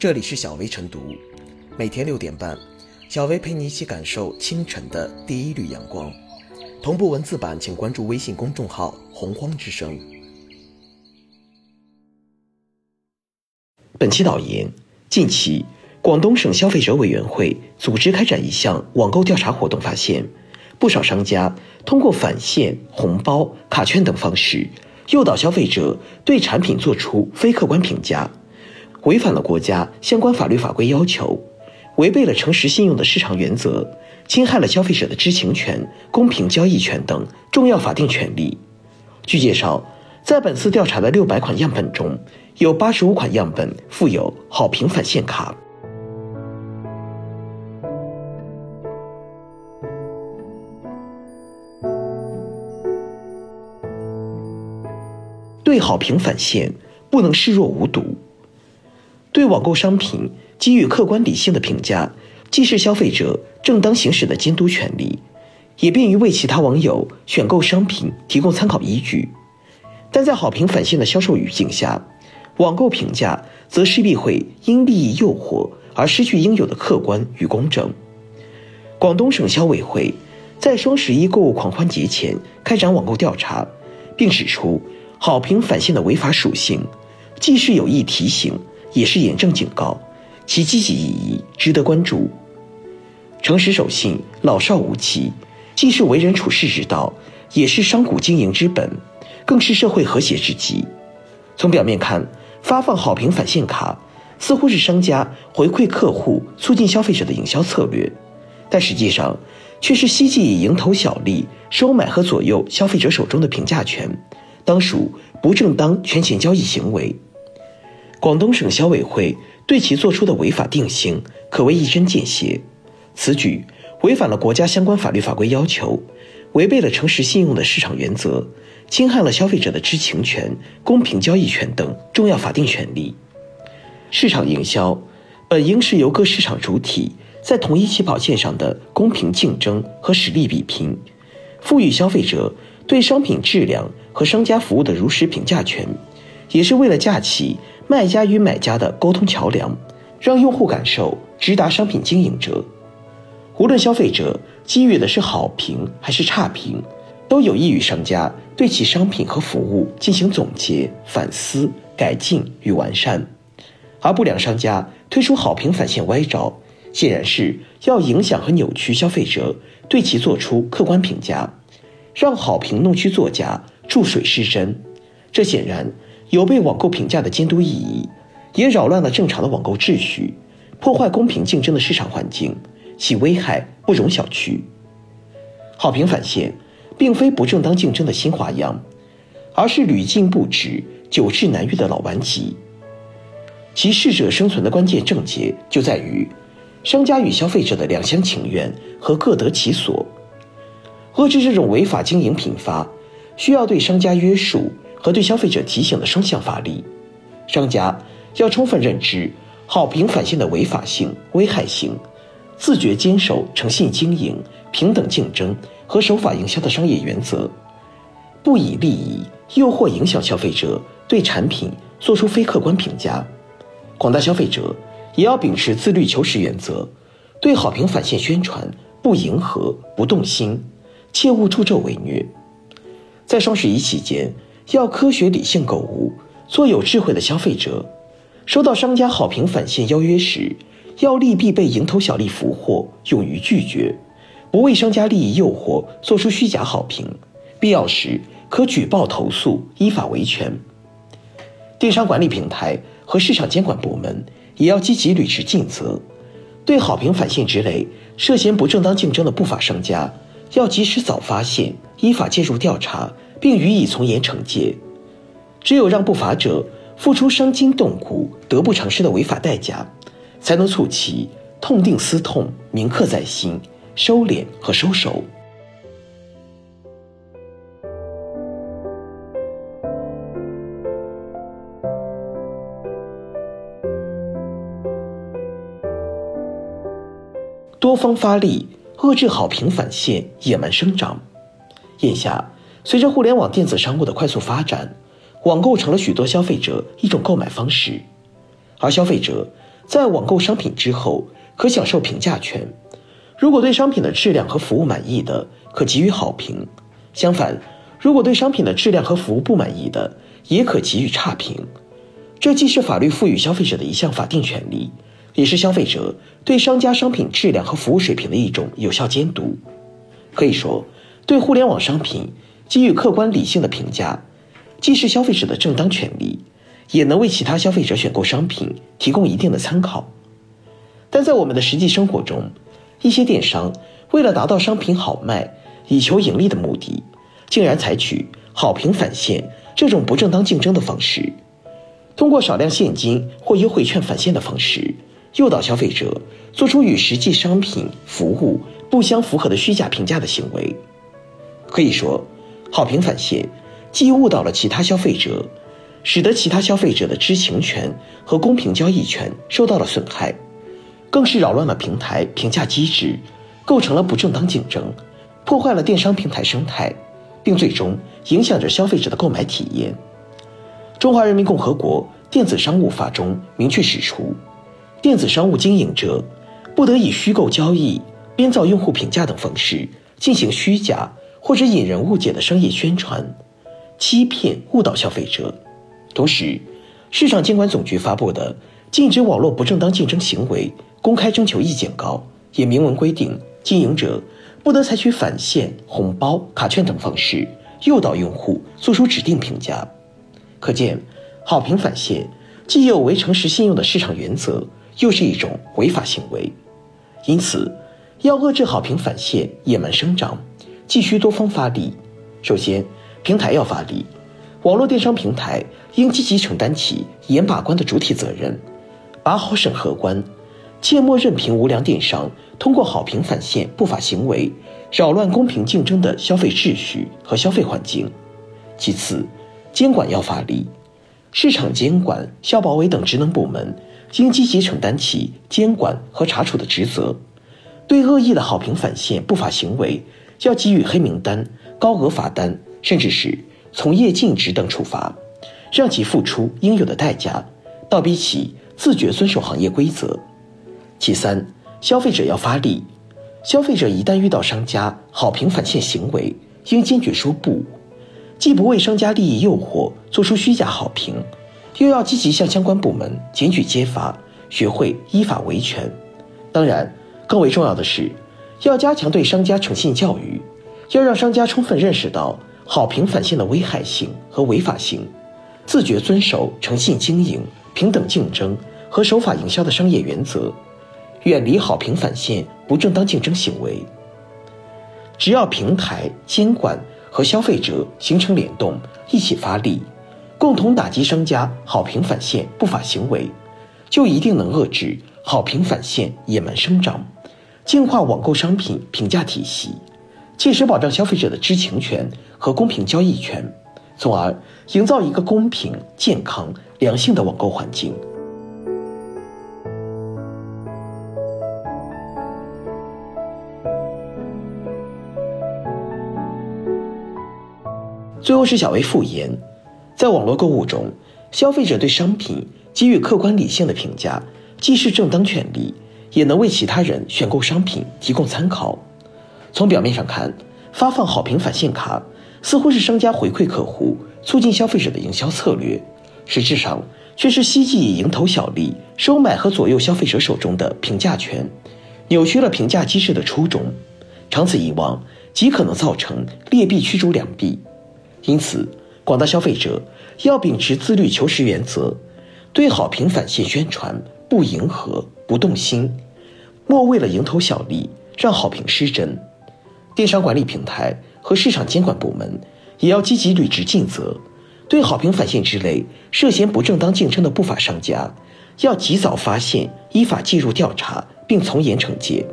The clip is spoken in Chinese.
这里是小薇晨读，每天六点半，小薇陪你一起感受清晨的第一缕阳光。同步文字版，请关注微信公众号“洪荒之声”。本期导言：近期，广东省消费者委员会组织开展一项网购调查活动，发现不少商家通过返现、红包、卡券等方式，诱导消费者对产品做出非客观评价。违反了国家相关法律法规要求，违背了诚实信用的市场原则，侵害了消费者的知情权、公平交易权等重要法定权利。据介绍，在本次调查的六百款样本中，有八十五款样本附有好评返现卡。对好评返现不能视若无睹。对网购商品给予客观理性的评价，既是消费者正当行使的监督权利，也便于为其他网友选购商品提供参考依据。但在好评返现的销售语境下，网购评价则势必会因利益诱惑而失去应有的客观与公正。广东省消委会在双十一购物狂欢节前开展网购调查，并指出好评返现的违法属性，既是有意提醒。也是严正警告，其积极意义值得关注。诚实守信，老少无欺，既是为人处事之道，也是商贾经营之本，更是社会和谐之基。从表面看，发放好评返现卡似乎是商家回馈客户、促进消费者的营销策略，但实际上却是希冀以蝇头小利收买和左右消费者手中的评价权，当属不正当权钱交易行为。广东省消委会对其作出的违法定性可谓一针见血，此举违反了国家相关法律法规要求，违背了诚实信用的市场原则，侵害了消费者的知情权、公平交易权等重要法定权利。市场营销本应是由各市场主体在同一起跑线上的公平竞争和实力比拼，赋予消费者对商品质量和商家服务的如实评价权，也是为了架起。卖家与买家的沟通桥梁，让用户感受直达商品经营者。无论消费者给予的是好评还是差评，都有益于商家对其商品和服务进行总结、反思、改进与完善。而不良商家推出好评返现歪招，显然是要影响和扭曲消费者对其做出客观评价，让好评弄虚作假、注水失真。这显然。有被网购评价的监督意义，也扰乱了正常的网购秩序，破坏公平竞争的市场环境，其危害不容小觑。好评返现并非不正当竞争的新花样，而是屡禁不止、久治难愈的老顽疾。其适者生存的关键症结就在于商家与消费者的两厢情愿和各得其所。遏制这种违法经营频发，需要对商家约束。和对消费者提醒的双向发力，商家要充分认知好评返现的违法性、危害性，自觉坚守诚信经营、平等竞争和守法营销的商业原则，不以利益诱惑影响消费者对产品做出非客观评价。广大消费者也要秉持自律求实原则，对好评返现宣传不迎合、不动心，切勿助纣为虐。在双十一期间。要科学理性购物，做有智慧的消费者。收到商家好评返现邀约时，要利弊被蝇头小利俘获，勇于拒绝，不为商家利益诱惑做出虚假好评。必要时可举报投诉，依法维权。电商管理平台和市场监管部门也要积极履职尽责，对好评返现之类涉嫌不正当竞争的不法商家，要及时早发现，依法介入调查。并予以从严惩戒，只有让不法者付出伤筋动骨、得不偿失的违法代价，才能促其痛定思痛、铭刻在心、收敛和收手。多方发力，遏制好评返现野蛮生长。眼下。随着互联网电子商务的快速发展，网购成了许多消费者一种购买方式，而消费者在网购商品之后可享受评价权。如果对商品的质量和服务满意的，可给予好评；相反，如果对商品的质量和服务不满意的，也可给予差评。这既是法律赋予消费者的一项法定权利，也是消费者对商家商品质量和服务水平的一种有效监督。可以说，对互联网商品给予客观理性的评价，既是消费者的正当权利，也能为其他消费者选购商品提供一定的参考。但在我们的实际生活中，一些电商为了达到商品好卖、以求盈利的目的，竟然采取好评返现这种不正当竞争的方式，通过少量现金或优惠券返现的方式，诱导消费者做出与实际商品服务不相符合的虚假评价的行为。可以说，好评返现既误导了其他消费者，使得其他消费者的知情权和公平交易权受到了损害，更是扰乱了平台评价机制，构成了不正当竞争，破坏了电商平台生态。并最终影响着消费者的购买体验。中华人民共和国电子商务法中明确指出，电子商务经营者不得以虚构交易、编造用户评价等方式进行虚假或者引人误解的商业宣传，欺骗误导消费者。同时，市场监管总局发布的《禁止网络不正当竞争行为公开征求意见稿》也明文规定，经营者。不得采取返现、红包、卡券等方式诱导用户做出指定评价。可见，好评返现既有违诚实信用的市场原则，又是一种违法行为。因此，要遏制好评返现野蛮生长，继续多方发力。首先，平台要发力，网络电商平台应积极承担起严把关的主体责任，把好审核关。切莫任凭无良电商通过好评返现不法行为，扰乱公平竞争的消费秩序和消费环境。其次，监管要发力，市场监管、消保委等职能部门应积极承担起监管和查处的职责，对恶意的好评返现不法行为，要给予黑名单、高额罚单，甚至是从业禁止等处罚，让其付出应有的代价，倒逼其自觉遵守行业规则。其三，消费者要发力。消费者一旦遇到商家好评返现行为，应坚决说不，既不为商家利益诱惑做出虚假好评，又要积极向相关部门检举揭发，学会依法维权。当然，更为重要的是，要加强对商家诚信教育，要让商家充分认识到好评返现的危害性和违法性，自觉遵守诚信经营、平等竞争和守法营销的商业原则。远离好评返现不正当竞争行为。只要平台监管和消费者形成联动，一起发力，共同打击商家好评返现不法行为，就一定能遏制好评返现野蛮生长，净化网购商品评价体系，切实保障消费者的知情权和公平交易权，从而营造一个公平、健康、良性的网购环境。最后是小薇复言，在网络购物中，消费者对商品给予客观理性的评价，既是正当权利，也能为其他人选购商品提供参考。从表面上看，发放好评返现卡似乎是商家回馈客户、促进消费者的营销策略，实质上却是希冀以蝇头小利收买和左右消费者手中的评价权，扭曲了评价机制的初衷。长此以往，极可能造成劣币驱逐良币。因此，广大消费者要秉持自律求实原则，对好评返现宣传不迎合、不动心，莫为了蝇头小利让好评失真。电商管理平台和市场监管部门也要积极履职尽责，对好评返现之类涉嫌不正当竞争的不法商家，要及早发现、依法介入调查并从严惩戒。